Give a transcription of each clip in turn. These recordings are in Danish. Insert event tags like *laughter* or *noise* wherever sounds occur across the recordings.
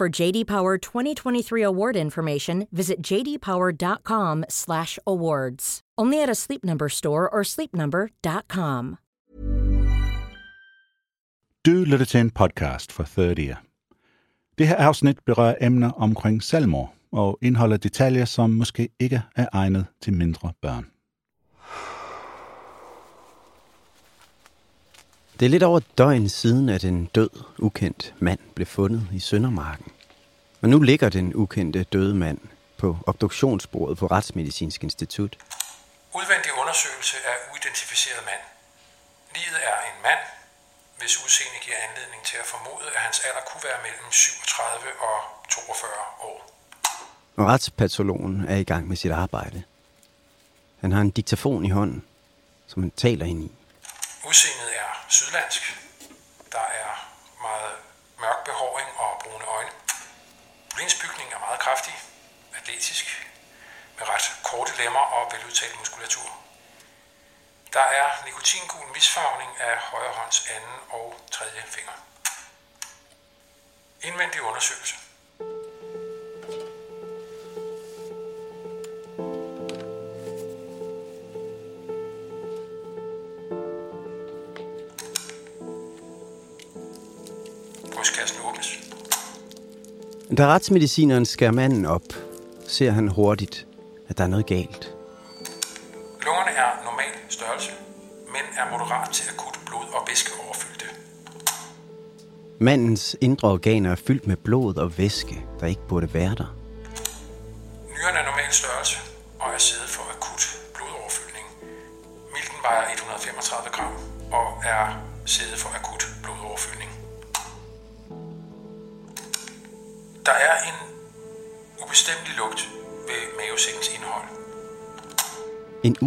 For JD Power 2023 award information, visit jdpower.com/awards. Only at a Sleep Number store or sleepnumber.com. Du lytter til en podcast for Third Ear. Det her afsnit berører emner omkring selvmord og indeholder detaljer, som måske ikke er egnet til mindre børn. Det er lidt over et døgn siden, at en død, ukendt mand blev fundet i Søndermarken. Og nu ligger den ukendte døde mand på obduktionsbordet på Retsmedicinsk Institut. Udvendig undersøgelse af uidentificeret mand. Livet er en mand, hvis udseende giver anledning til at formode, at hans alder kunne være mellem 37 og 42 år. Og retspatologen er i gang med sit arbejde. Han har en diktafon i hånden, som han taler ind i. Udseendet er sydlandsk. Der er meget mørk behåring og brune øjne. Linsbygning er meget kraftig, atletisk, med ret korte lemmer og veludtalt muskulatur. Der er nikotingul misfarvning af højre hånds anden og tredje finger. Indvendig undersøgelse. Da retsmedicineren skærer manden op, ser han hurtigt, at der er noget galt. Lungerne er normal størrelse, men er moderat til akut blod- og væskeoverfyldte. Mandens indre organer er fyldt med blod og væske, der ikke burde være der.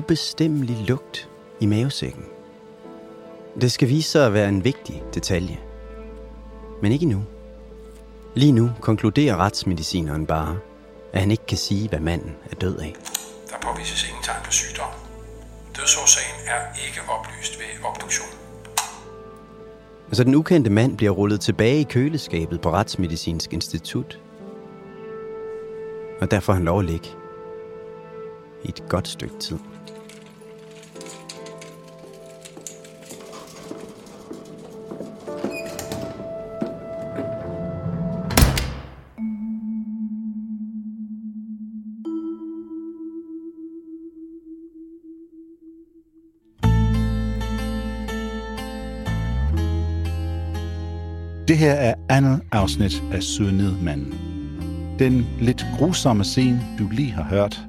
Ubestemmelig lugt i mavesækken. Det skal vise sig at være en vigtig detalje. Men ikke nu. Lige nu konkluderer retsmedicineren bare, at han ikke kan sige, hvad manden er død af. Der påvises ingen tegn på sygdom. Dødsårsagen er ikke oplyst ved obduktion. Så den ukendte mand bliver rullet tilbage i køleskabet på Retsmedicinsk Institut. Og der får han lov at ligge i et godt stykke tid. Det her er andet afsnit af Sydnedmanden. Den lidt grusomme scene, du lige har hørt,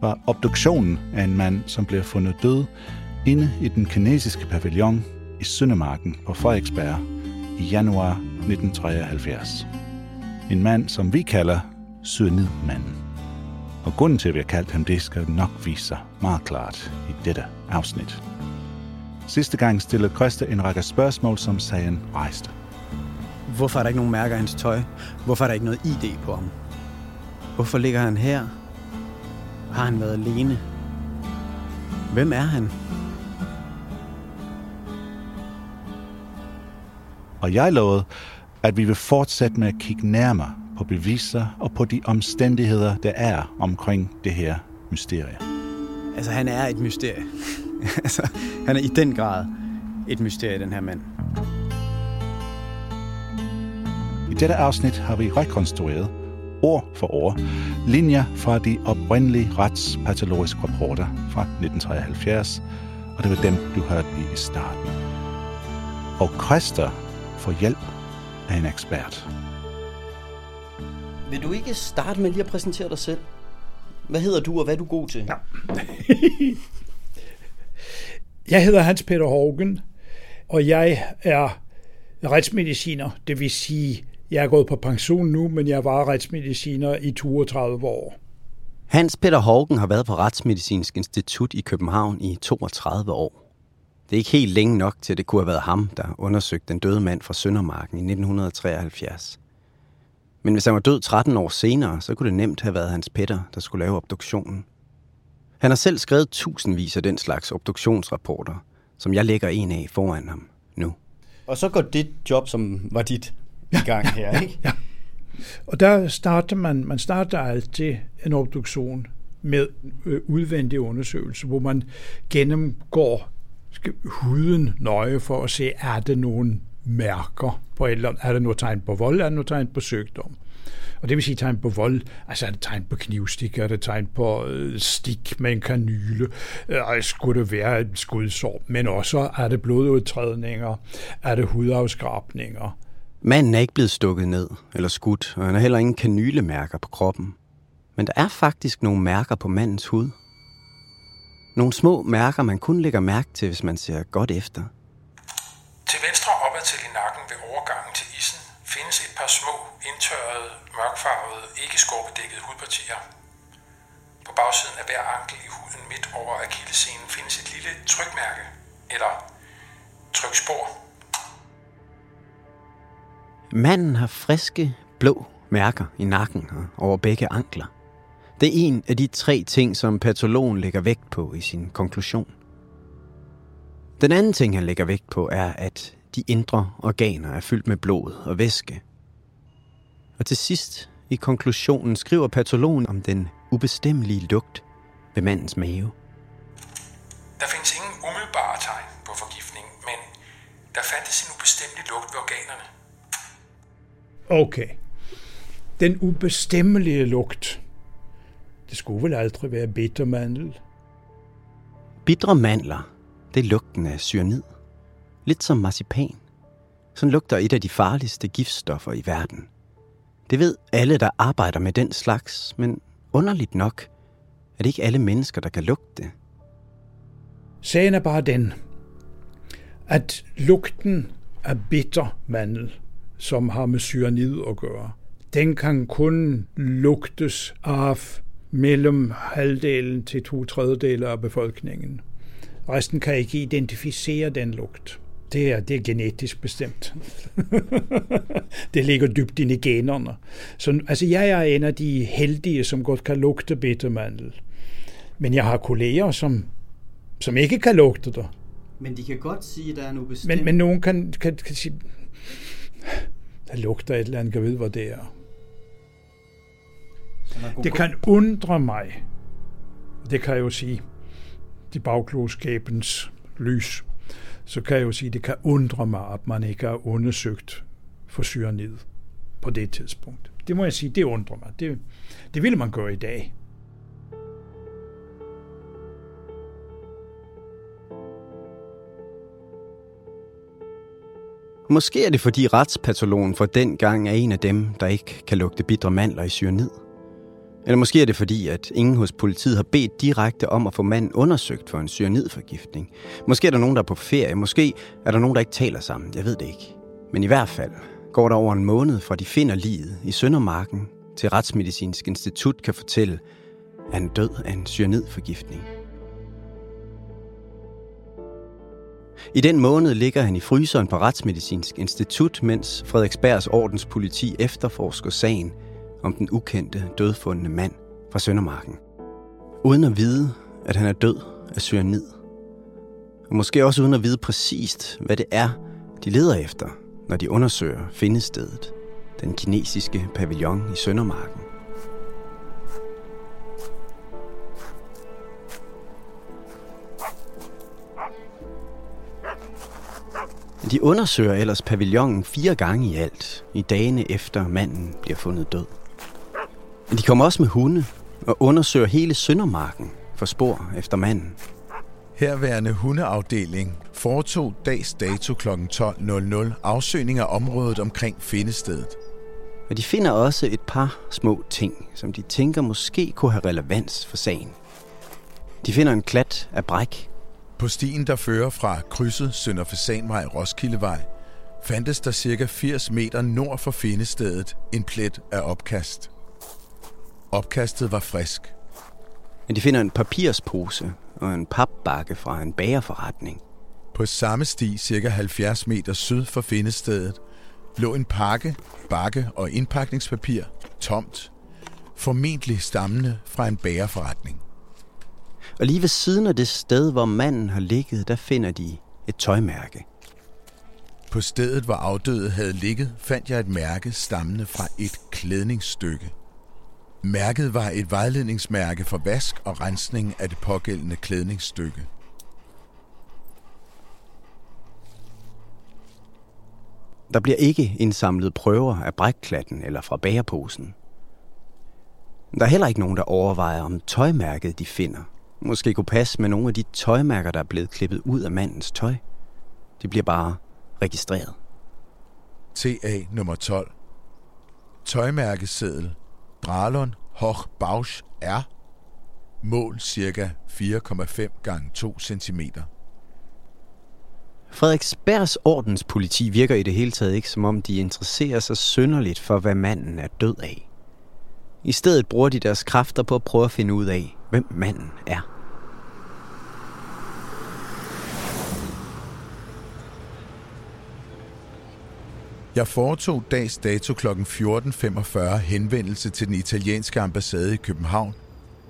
var obduktionen af en mand, som blev fundet død inde i den kinesiske pavillon i Søndermarken på Frederiksberg i januar 1973. En mand, som vi kalder Sydnedmanden. Og grunden til, at vi har kaldt ham det, skal nok vise sig meget klart i dette afsnit. Sidste gang stillede Christa en række spørgsmål, som sagen rejste. Hvorfor er der ikke nogen mærker af hans tøj? Hvorfor er der ikke noget ID på ham? Hvorfor ligger han her? Har han været alene? Hvem er han? Og jeg lovede, at vi vil fortsætte med at kigge nærmere på beviser og på de omstændigheder, der er omkring det her mysterie. Altså, han er et mysterie. *laughs* altså, han er i den grad et mysterie, den her mand. Dette afsnit har vi rekonstrueret ord for ord linjer fra de oprindelige retspatologiske rapporter fra 1973, og det var dem, du hørte lige i starten. Og Christer får hjælp af en ekspert. Vil du ikke starte med lige at præsentere dig selv? Hvad hedder du, og hvad er du god til? Ja. *laughs* jeg hedder Hans Peter Hågen, og jeg er retsmediciner, det vil sige, jeg er gået på pension nu, men jeg var retsmediciner i 32 år. Hans Peter Hågen har været på Retsmedicinsk Institut i København i 32 år. Det er ikke helt længe nok til, at det kunne have været ham, der undersøgte den døde mand fra Søndermarken i 1973. Men hvis han var død 13 år senere, så kunne det nemt have været Hans Peter, der skulle lave obduktionen. Han har selv skrevet tusindvis af den slags obduktionsrapporter, som jeg lægger en af foran ham nu. Og så går dit job, som var dit, i gang her, ikke? ja. Og der starter man, man starter altid en obduktion med øh, udvendig undersøgelse, hvor man gennemgår huden nøje for at se, er det nogle mærker på et eller andet, er der noget tegn på vold, er der noget tegn på sygdom. Og det vil sige tegn på vold, altså er det tegn på knivstik, er det tegn på øh, stik med en kanyle, øh, skulle det være et skudsår, men også er det blodudtrædninger, er det hudafskrabninger. Manden er ikke blevet stukket ned eller skudt, og han har heller ingen kanylemærker på kroppen. Men der er faktisk nogle mærker på mandens hud. Nogle små mærker, man kun lægger mærke til, hvis man ser godt efter. Til venstre opad til i nakken ved overgangen til isen findes et par små, indtørrede, mørkfarvede, ikke skorpedækkede hudpartier. På bagsiden af hver ankel i huden midt over akillescenen findes et lille trykmærke, eller trykspor. Manden har friske, blå mærker i nakken og over begge ankler. Det er en af de tre ting, som patologen lægger vægt på i sin konklusion. Den anden ting, han lægger vægt på, er, at de indre organer er fyldt med blod og væske. Og til sidst i konklusionen skriver patologen om den ubestemmelige lugt ved mandens mave. Der findes ingen umiddelbare tegn på forgiftning, men der fandtes en ubestemmelig lugt ved organerne. Okay. Den ubestemmelige lugt. Det skulle vel aldrig være bittermandel? Bitre mandler, det er lugten af cyanid. Lidt som marcipan. Sådan lugter et af de farligste giftstoffer i verden. Det ved alle, der arbejder med den slags, men underligt nok er det ikke alle mennesker, der kan lugte det. Sagen er bare den, at lugten af bitter mandel, som har med cyanid at gøre, den kan kun lugtes af mellem halvdelen til to tredjedele af befolkningen. Resten kan ikke identificere den lugt. Det er, det er genetisk bestemt. *laughs* det ligger dybt inde i generne. Så, altså, jeg er en af de heldige, som godt kan lugte bittermandel. Men jeg har kolleger, som, som ikke kan lugte det. Men de kan godt sige, at der er noget bestemt. Men, men nogen kan, kan, kan sige, der lugter et eller andet, kan vide, hvad det er. Det kan undre mig, det kan jeg jo sige, de bagklogskabens lys, så kan jeg jo sige, det kan undre mig, at man ikke har undersøgt for cyanid på det tidspunkt. Det må jeg sige, det undrer mig. Det, det ville man gøre i dag. Måske er det, fordi retspatologen for den gang er en af dem, der ikke kan lugte bitre mandler i cyanid. Eller måske er det fordi, at ingen hos politiet har bedt direkte om at få manden undersøgt for en cyanidforgiftning. Måske er der nogen, der er på ferie. Måske er der nogen, der ikke taler sammen. Jeg ved det ikke. Men i hvert fald går der over en måned fra de finder livet i Søndermarken til Retsmedicinsk Institut kan fortælle, at han død af en cyanidforgiftning. I den måned ligger han i fryseren på Retsmedicinsk Institut, mens Frederiksbergs ordenspoliti efterforsker sagen – om den ukendte, dødfundne mand fra Søndermarken. Uden at vide, at han er død af cyanid. Og måske også uden at vide præcist, hvad det er, de leder efter, når de undersøger findestedet, den kinesiske pavillon i Søndermarken. De undersøger ellers pavillonen fire gange i alt, i dagene efter manden bliver fundet død. De kommer også med hunde og undersøger hele Søndermarken for spor efter manden. Herværende hundeafdeling foretog dags dato kl. 12.00 afsøgning af området omkring findestedet. Og de finder også et par små ting, som de tænker måske kunne have relevans for sagen. De finder en klat af bræk. På stien, der fører fra krydset Sønder Fasanvej Roskildevej, fandtes der cirka 80 meter nord for findestedet en plet af opkast. Opkastet var frisk. Men de finder en papirspose og en papbakke fra en bagerforretning. På samme sti, cirka 70 meter syd for findestedet, lå en pakke, bakke og indpakningspapir tomt, formentlig stammende fra en bagerforretning. Og lige ved siden af det sted, hvor manden har ligget, der finder de et tøjmærke. På stedet, hvor afdøde havde ligget, fandt jeg et mærke stammende fra et klædningsstykke. Mærket var et vejledningsmærke for vask og rensning af det pågældende klædningsstykke. Der bliver ikke indsamlet prøver af brækklatten eller fra bagerposen. Der er heller ikke nogen, der overvejer, om tøjmærket, de finder, måske kunne passe med nogle af de tøjmærker, der er blevet klippet ud af mandens tøj. De bliver bare registreret. TA nummer 12. Tøjmærkeseddel. Bralon Hoch Bausch R. Mål cirka 4,5 gange 2 cm. Frederiksbergs ordenspoliti virker i det hele taget ikke, som om de interesserer sig synderligt for, hvad manden er død af. I stedet bruger de deres kræfter på at prøve at finde ud af, hvem manden er. Jeg foretog dags dato kl. 14.45 henvendelse til den italienske ambassade i København.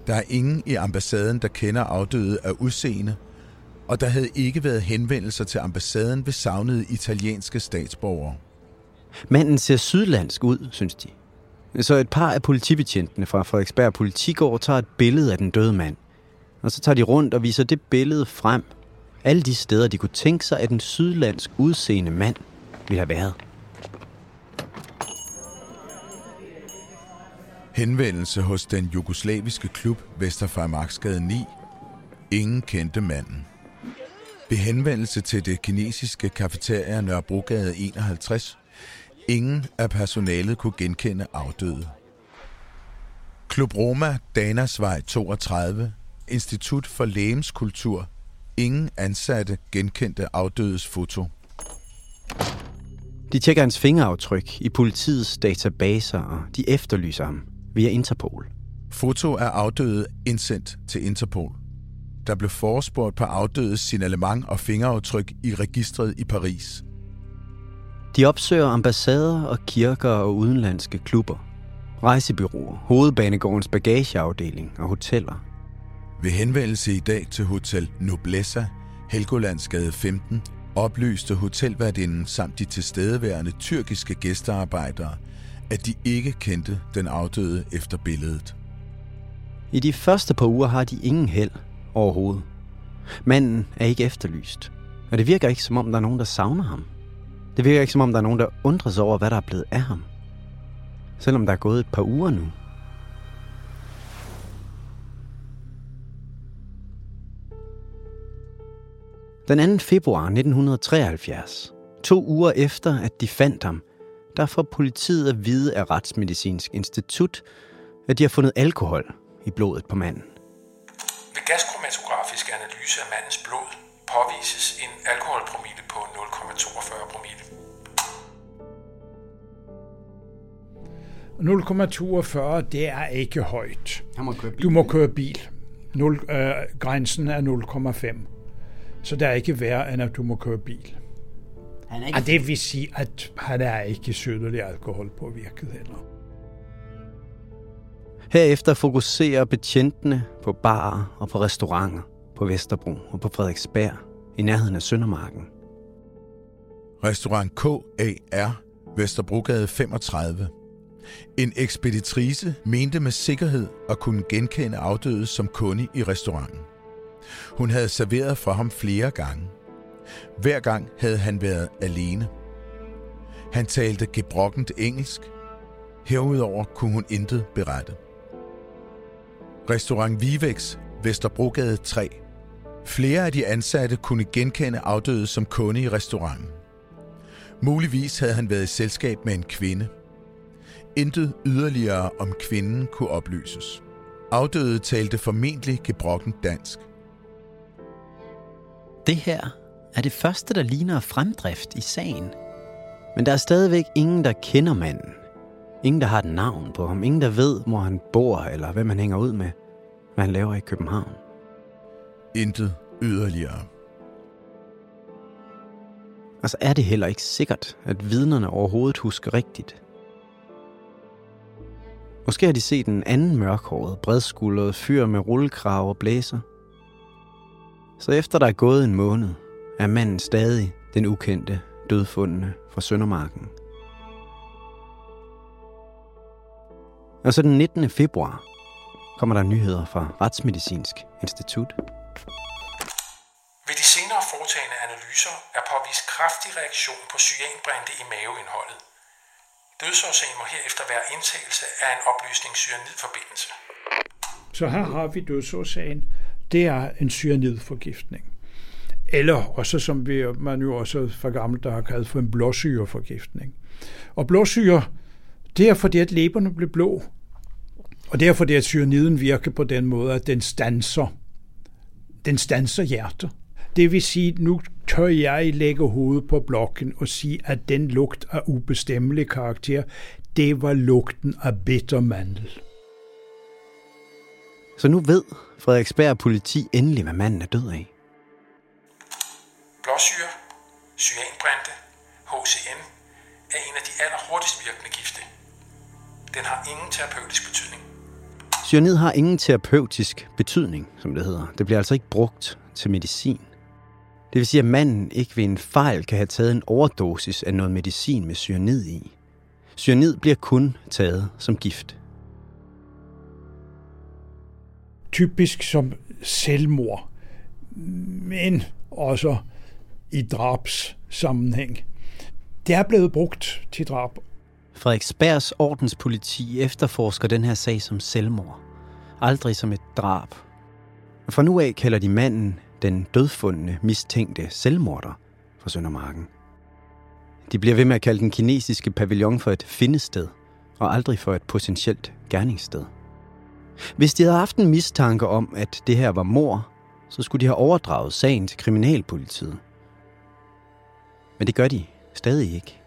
Der er ingen i ambassaden, der kender afdøde af udseende, og der havde ikke været henvendelser til ambassaden ved savnede italienske statsborgere. Manden ser sydlandsk ud, synes de. Så et par af politibetjentene fra Frederiksberg Politigård tager et billede af den døde mand. Og så tager de rundt og viser det billede frem. Alle de steder, de kunne tænke sig, at en sydlandsk udseende mand ville have været. Henvendelse hos den jugoslaviske klub Vesterfejmarksgade 9. Ingen kendte manden. Ved henvendelse til det kinesiske kafeteria Nørrebrogade 51. Ingen af personalet kunne genkende afdøde. Klub Roma, Danasvej 32, Institut for Lægemskultur. Ingen ansatte genkendte afdødes foto. De tjekker hans fingeraftryk i politiets databaser, og de efterlyser ham via Interpol. Foto af afdøde indsendt til Interpol. Der blev forespurgt på afdødes signalement og fingeraftryk i registret i Paris. De opsøger ambassader og kirker og udenlandske klubber, rejsebyråer, hovedbanegårdens bagageafdeling og hoteller. Ved henvendelse i dag til Hotel Noblessa, Helgolandsgade 15, oplyste hotelværdinden samt de tilstedeværende tyrkiske gæstearbejdere, at de ikke kendte den afdøde efter billedet. I de første par uger har de ingen held overhovedet. Manden er ikke efterlyst, og det virker ikke som om, der er nogen, der savner ham. Det virker ikke som om, der er nogen, der undrer sig over, hvad der er blevet af ham. Selvom der er gået et par uger nu. Den 2. februar 1973, to uger efter at de fandt ham, der får politiet at vide af Retsmedicinsk Institut, at de har fundet alkohol i blodet på manden. Ved gaskromatografisk analyse af mandens blod påvises en alkohol 0,42, det er ikke højt. Han må køre bil. Du må køre bil. 0, øh, grænsen er 0,5. Så det er ikke værre, end at du må køre bil. Han er Og det vil sige, at han er ikke synderlig alkoholpåvirket heller. Herefter fokuserer betjentene på barer og på restauranter på Vesterbro og på Frederiksberg i nærheden af Søndermarken. Restaurant KAR, Vesterbrogade 35. En ekspeditrice mente med sikkerhed at kunne genkende afdøde som kunde i restauranten. Hun havde serveret for ham flere gange. Hver gang havde han været alene. Han talte gebrokkent engelsk. Herudover kunne hun intet berette. Restaurant Vivex, Vesterbrogade 3. Flere af de ansatte kunne genkende afdøde som kunde i restauranten. Muligvis havde han været i selskab med en kvinde. Intet yderligere om kvinden kunne oplyses. Afdøde talte formentlig gebrokkent dansk. Det her er det første, der ligner fremdrift i sagen. Men der er stadigvæk ingen, der kender manden. Ingen, der har et navn på ham. Ingen, der ved, hvor han bor, eller hvem han hænger ud med. Hvad han laver i København. Intet yderligere. Og så er det heller ikke sikkert, at vidnerne overhovedet husker rigtigt. Måske har de set en anden mørkhåret, bredskuldret fyr med rullekrav og blæser. Så efter der er gået en måned, er manden stadig den ukendte, dødfundne fra Søndermarken. Og så den 19. februar kommer der nyheder fra Retsmedicinsk Institut. Ved de senere foretagende analyser er påvist kraftig reaktion på cyanbrænde i maveindholdet. Dødsårsagen må herefter være indtagelse af en opløsning cyanidforbindelse. Så her har vi dødsårsagen. Det er en cyanidforgiftning. Eller også, som vi, man jo også fra gammelt der har kaldt for en blåsyreforgiftning. Og blåsyre, det er fordi, at læberne bliver blå. Og derfor det, at cyaniden virker på den måde, at den stanser, den stanser hjertet. Det vil sige, nu tør jeg lægge hovedet på blokken og sige, at den lugt af ubestemmelig karakter, det var lugten af bitter mandel. Så nu ved Frederiksberg politi endelig, hvad manden er død af. Blåsyre, cyanbrændte, HCN, er en af de allerhurtigst virkende gifte. Den har ingen terapeutisk betydning. Cyanid har ingen terapeutisk betydning, som det hedder. Det bliver altså ikke brugt til medicin. Det vil sige, at manden ikke ved en fejl kan have taget en overdosis af noget medicin med cyanid i. Cyanid bliver kun taget som gift. Typisk som selvmord, men også i drabs sammenhæng. Det er blevet brugt til drab. Frederiksbergs ordenspoliti efterforsker den her sag som selvmord. Aldrig som et drab. For nu af kalder de manden den dødfundne, mistænkte selvmorder fra Søndermarken. De bliver ved med at kalde den kinesiske pavillon for et findested, og aldrig for et potentielt gerningssted. Hvis de havde haft en mistanke om, at det her var mor, så skulle de have overdraget sagen til kriminalpolitiet. Men det gør de stadig ikke.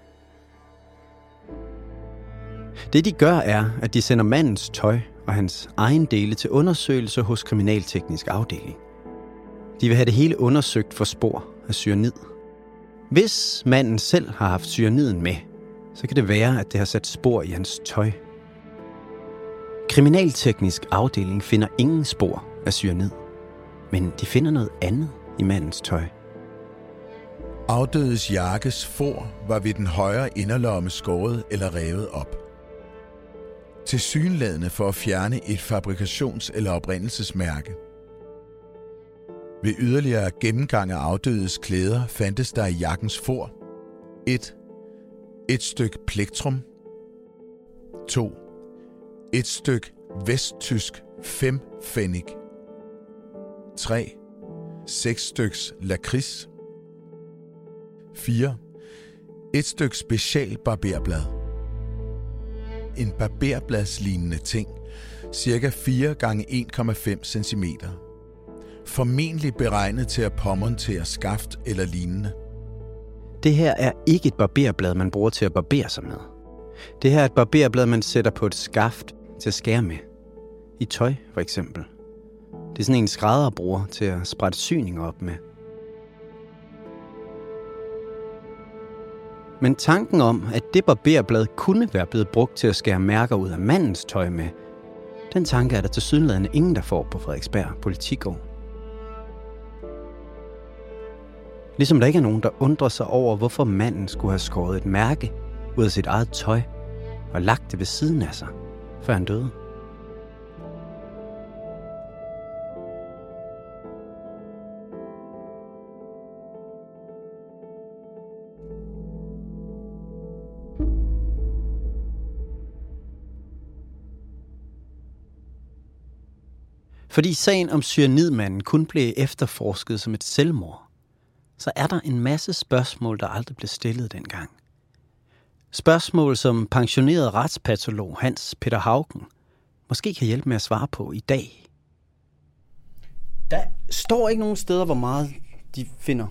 Det de gør er, at de sender mandens tøj og hans egen dele til undersøgelse hos kriminalteknisk afdeling. De vil have det hele undersøgt for spor af cyanid. Hvis manden selv har haft cyaniden med, så kan det være, at det har sat spor i hans tøj. Kriminalteknisk afdeling finder ingen spor af cyanid, men de finder noget andet i mandens tøj. Afdødes jakkes for var ved den højre inderlomme skåret eller revet op. Til synlædende for at fjerne et fabrikations- eller oprindelsesmærke. Ved yderligere gennemgang af afdødes klæder fandtes der i jakkens for 1. Et stykke plektrum 2. Et stykke vesttysk 5 3. Seks styks lakrids 4. Et stykke special barberblad. En barberbladslignende ting, cirka 4 gange 1,5 cm. Formentlig beregnet til at påmontere skaft eller lignende. Det her er ikke et barberblad, man bruger til at barbere sig med. Det her er et barberblad, man sætter på et skaft til at skære med. I tøj, for eksempel. Det er sådan en skrædder bruger til at sprætte syninger op med. Men tanken om, at det barberblad kunne være blevet brugt til at skære mærker ud af mandens tøj med, den tanke er der til sydenladende ingen, der får på Frederiksberg Politigård. Ligesom der ikke er nogen, der undrer sig over, hvorfor manden skulle have skåret et mærke ud af sit eget tøj og lagt det ved siden af sig, før han døde. Fordi sagen om cyanidmanden kun blev efterforsket som et selvmord, så er der en masse spørgsmål, der aldrig blev stillet dengang. Spørgsmål, som pensioneret retspatolog Hans Peter Haugen måske kan hjælpe med at svare på i dag. Der står ikke nogen steder, hvor meget de finder.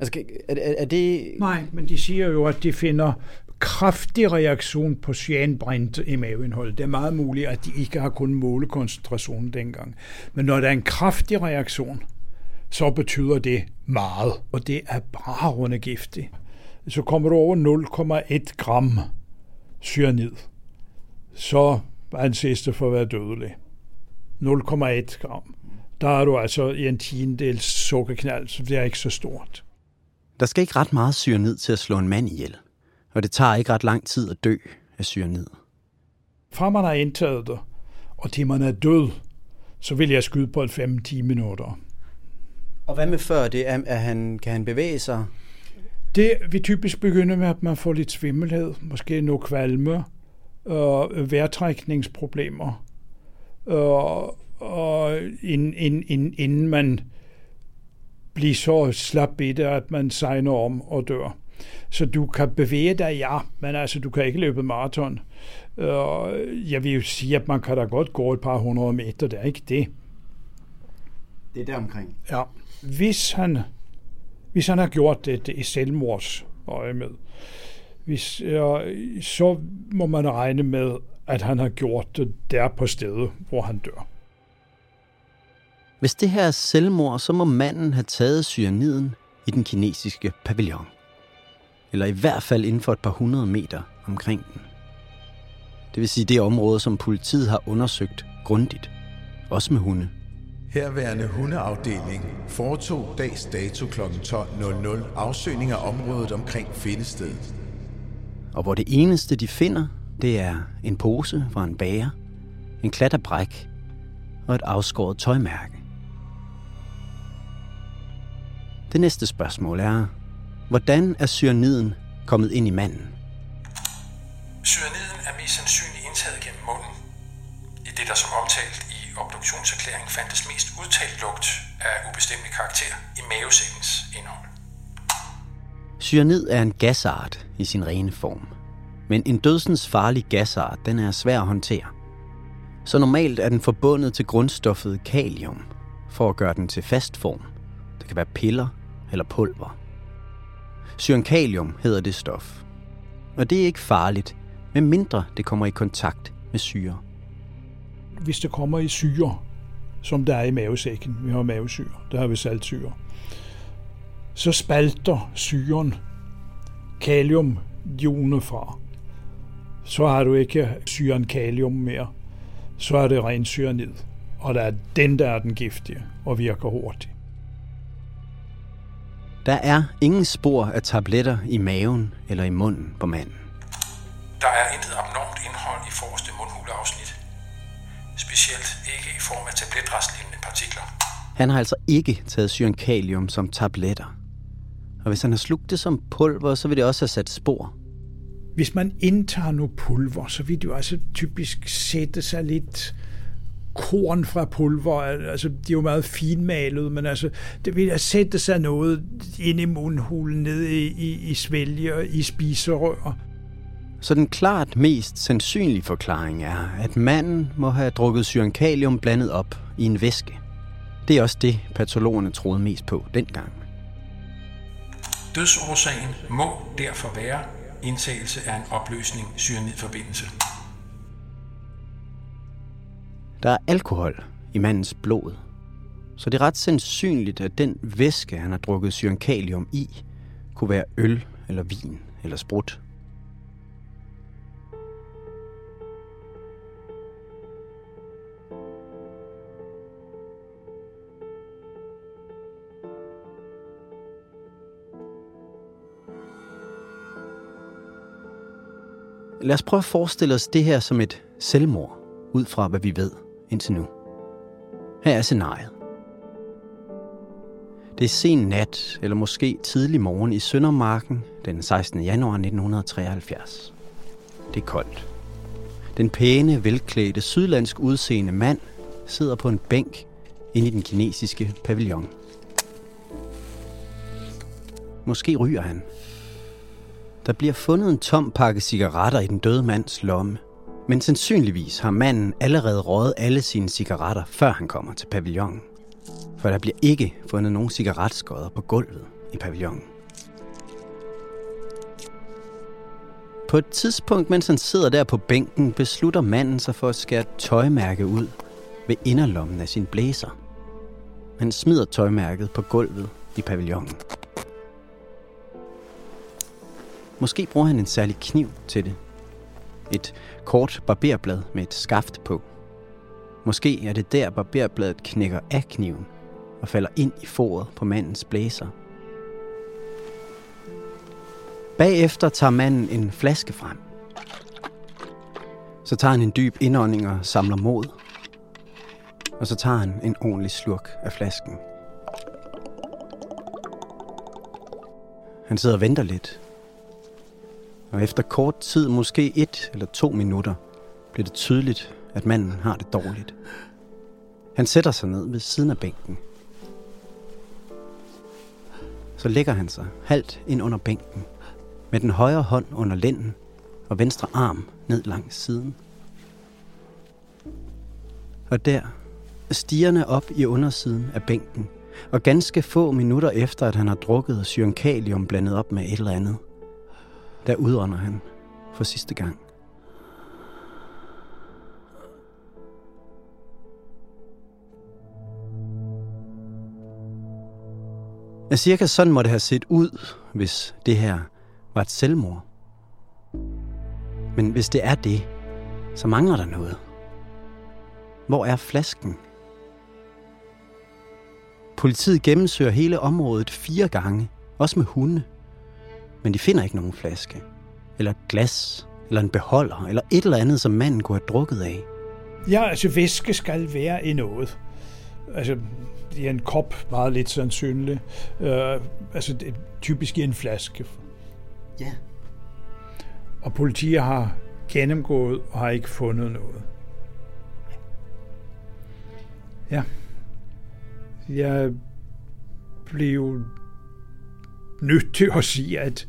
Altså, er, er, er det... Nej, men de siger jo, at de finder kraftig reaktion på cyanbrint i maveindholdet. Det er meget muligt, at de ikke har kunnet måle koncentrationen dengang. Men når der er en kraftig reaktion, så betyder det meget, og det er bravende giftigt. Så kommer du over 0,1 gram cyanid, så anses det for at være dødelig. 0,1 gram. Der er du altså i en tiendels sukkerknald, så det er ikke så stort. Der skal ikke ret meget cyanid til at slå en mand ihjel, og det tager ikke ret lang tid at dø af cyanid. Fra man har indtaget det, og til man er død, så vil jeg skyde på et 5-10 minutter. Og hvad med før det? Er, er han, kan han bevæge sig? Det vi typisk begynder med, at man får lidt svimmelhed, måske noget kvalme, og vejrtrækningsproblemer, og, og inden, inden, inden man bliver så slap i det, at man signer om og dør. Så du kan bevæge dig, ja, men altså, du kan ikke løbe maraton. Jeg vil jo sige, at man kan da godt gå et par hundrede meter, det er ikke det. Det er der omkring. Ja, hvis han, hvis han har gjort det i selvmords øje med, hvis, øh, så må man regne med, at han har gjort det der på stedet, hvor han dør. Hvis det her er selvmord, så må manden have taget cyaniden i den kinesiske pavillon. Eller i hvert fald inden for et par hundrede meter omkring den. Det vil sige det område, som politiet har undersøgt grundigt. Også med hunde. Herværende hundeafdeling foretog dags dato kl. 12.00 afsøgning af området omkring findestedet. Og hvor det eneste, de finder, det er en pose fra en bager, en klat af bræk og et afskåret tøjmærke. Det næste spørgsmål er, hvordan er cyaniden kommet ind i manden? Cyaniden er mest sandsynligt indtaget gennem munden, i det der som omtalt obduktionserklæring fandtes mest udtalt lugt af ubestemmelig karakter i mavesækkens indhold. Cyanid er en gasart i sin rene form. Men en dødsens farlig gasart, den er svær at håndtere. Så normalt er den forbundet til grundstoffet kalium, for at gøre den til fast form. Det kan være piller eller pulver. Cyankalium hedder det stof. Og det er ikke farligt, medmindre det kommer i kontakt med syre. Hvis det kommer i syre, som der er i mavesækken, vi har mavesyre, der har vi saltsyre, så spalter syren kaliumioner fra. Så har du ikke syren kalium mere. Så er det ren cyanid. Og der er den, der er den giftige og virker hurtigt. Der er ingen spor af tabletter i maven eller i munden på manden. Der er intet abnormt Specielt ikke i form af tabletrestlignende partikler. Han har altså ikke taget cyankalium som tabletter. Og hvis han har slugt det som pulver, så vil det også have sat spor. Hvis man indtager noget pulver, så vil det jo altså typisk sætte sig lidt korn fra pulver, altså de er jo meget finmalet, men altså det vil sætte sig noget ind i mundhulen, ned i, i, i svælger, i spiserør. Så den klart mest sandsynlige forklaring er, at manden må have drukket cyankalium blandet op i en væske. Det er også det, patologerne troede mest på dengang. Dødsårsagen må derfor være indtagelse af en opløsning cyanidforbindelse. Der er alkohol i mandens blod, så det er ret sandsynligt, at den væske, han har drukket cyankalium i, kunne være øl eller vin eller sprut. Lad os prøve at forestille os det her som et selvmord, ud fra hvad vi ved indtil nu. Her er scenariet. Det er sen nat, eller måske tidlig morgen i Søndermarken den 16. januar 1973. Det er koldt. Den pæne, velklædte, sydlandsk udseende mand sidder på en bænk inde i den kinesiske pavillon. Måske ryger han. Der bliver fundet en tom pakke cigaretter i den døde mands lomme. Men sandsynligvis har manden allerede røget alle sine cigaretter, før han kommer til pavillonen. For der bliver ikke fundet nogen cigaretskodder på gulvet i pavillonen. På et tidspunkt, mens han sidder der på bænken, beslutter manden sig for at skære tøjmærke ud ved inderlommen af sin blæser. Han smider tøjmærket på gulvet i pavillonen. Måske bruger han en særlig kniv til det. Et kort barberblad med et skaft på. Måske er det der barberbladet knækker af kniven og falder ind i foret på mandens blæser. Bagefter tager manden en flaske frem. Så tager han en dyb indånding og samler mod. Og så tager han en ordentlig slurk af flasken. Han sidder og venter lidt. Og efter kort tid, måske et eller to minutter, bliver det tydeligt, at manden har det dårligt. Han sætter sig ned ved siden af bænken. Så lægger han sig halvt ind under bænken med den højre hånd under lænden og venstre arm ned langs siden. Og der, stigerne op i undersiden af bænken, og ganske få minutter efter, at han har drukket syrenkalium blandet op med et eller andet, der udånder han for sidste gang. Ja, cirka sådan må det have set ud, hvis det her var et selvmord. Men hvis det er det, så mangler der noget. Hvor er flasken? Politiet gennemsøger hele området fire gange, også med hunde. Men de finder ikke nogen flaske, eller et glas, eller en beholder, eller et eller andet, som manden kunne have drukket af. Ja, altså væske skal være i noget. Altså, i en kop meget lidt sandsynligt. Uh, altså, det typisk i en flaske. Ja. Og politiet har gennemgået og har ikke fundet noget. Ja. Jeg blev nødt til at sige, at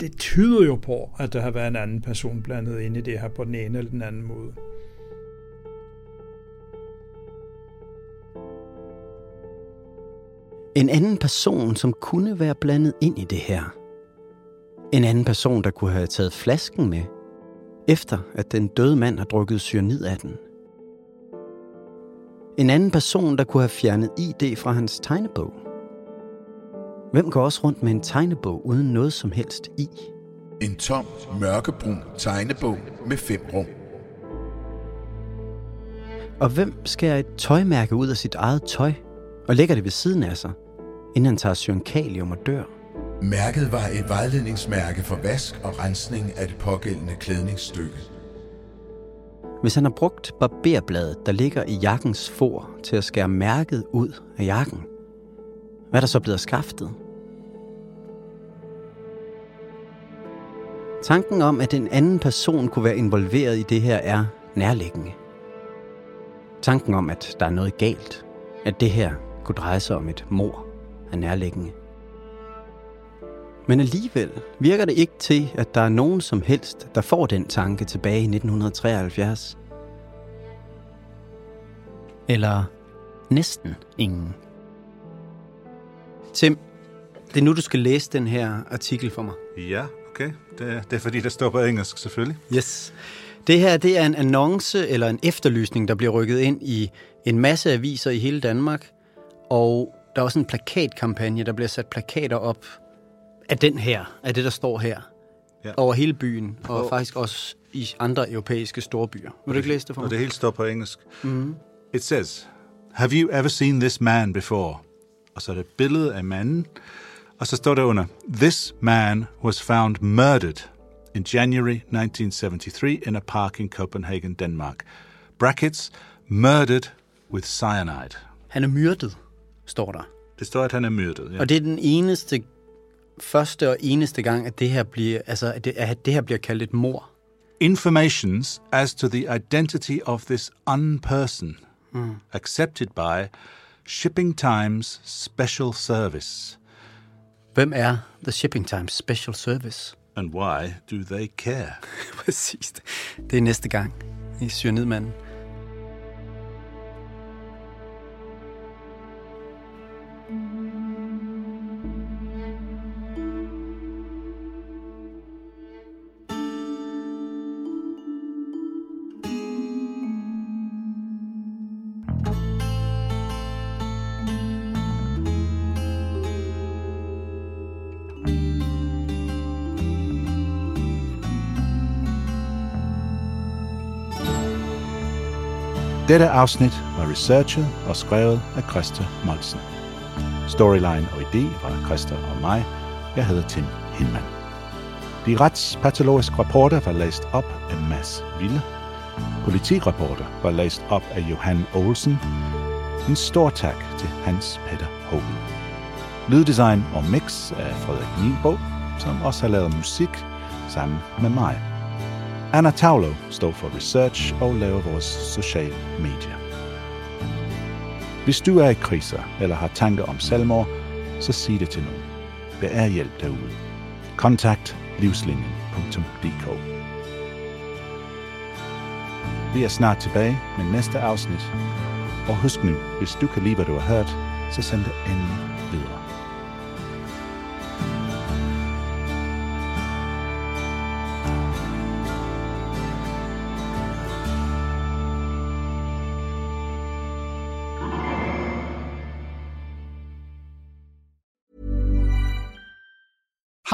det tyder jo på, at der har været en anden person blandet ind i det her på den ene eller den anden måde. En anden person, som kunne være blandet ind i det her. En anden person, der kunne have taget flasken med, efter at den døde mand har drukket cyanid af den. En anden person, der kunne have fjernet ID fra hans tegnebog. Hvem går også rundt med en tegnebog uden noget som helst i? En tom, mørkebrun tegnebog med fem rum. Og hvem skærer et tøjmærke ud af sit eget tøj og lægger det ved siden af sig, inden han tager cyankalium og dør? Mærket var et vejledningsmærke for vask og rensning af det pågældende klædningsstykke. Hvis han har brugt barberbladet, der ligger i jakkens for, til at skære mærket ud af jakken, hvad er der så blevet skaftet? Tanken om, at en anden person kunne være involveret i det her, er nærliggende. Tanken om, at der er noget galt, at det her kunne dreje sig om et mor, er nærliggende. Men alligevel virker det ikke til, at der er nogen som helst, der får den tanke tilbage i 1973. Eller næsten ingen. Tim, det er nu, du skal læse den her artikel for mig. Ja, okay. Det er, det er fordi, der står på engelsk, selvfølgelig. Yes. Det her det er en annonce eller en efterlysning, der bliver rykket ind i en masse aviser i hele Danmark. Og der er også en plakatkampagne, der bliver sat plakater op af den her, af det, der står her. Ja. Over hele byen, og, og faktisk også i andre europæiske storbyer. Vil du ikke læse det for mig? Og det hele står på engelsk. Mm. It says, Have you ever seen this man before? Og så er det et billede af manden. Og så står der under, This man was found murdered in January 1973 in a park in Copenhagen, Denmark. Brackets, murdered with cyanide. Han er myrdet, står der. Det står, at han er myrdet. Ja. Og det er den eneste, første og eneste gang, at det her bliver, altså, at det, at det her bliver kaldt et mor. Informations as to the identity of this unperson Accepted by Shipping Times Special Service. Hvem er The Shipping Times Special Service? And why do they care? *laughs* Præcis. Det er næste gang i Cyanidmanden. Dette afsnit var researchet og skrevet af Christa Molsen. Storyline og idé var Christa og mig. Jeg hedder Tim Hinman. De retspatologiske rapporter var læst op af Mads Ville. Politirapporter var læst op af Johan Olsen. En stor tak til Hans Peter Hogen. Lyddesign og mix af Frederik Nienbo, som også har lavet musik sammen med mig. Anna Taulo står for research og laver vores sociale medier. Hvis du er i kriser eller har tanker om selvmord, så sig det til nogen. Der er hjælp derude. Kontakt livslinjen.dk Vi er snart tilbage med næste afsnit. Og husk nu, hvis du kan lide, hvad du har hørt, så send det endelig videre.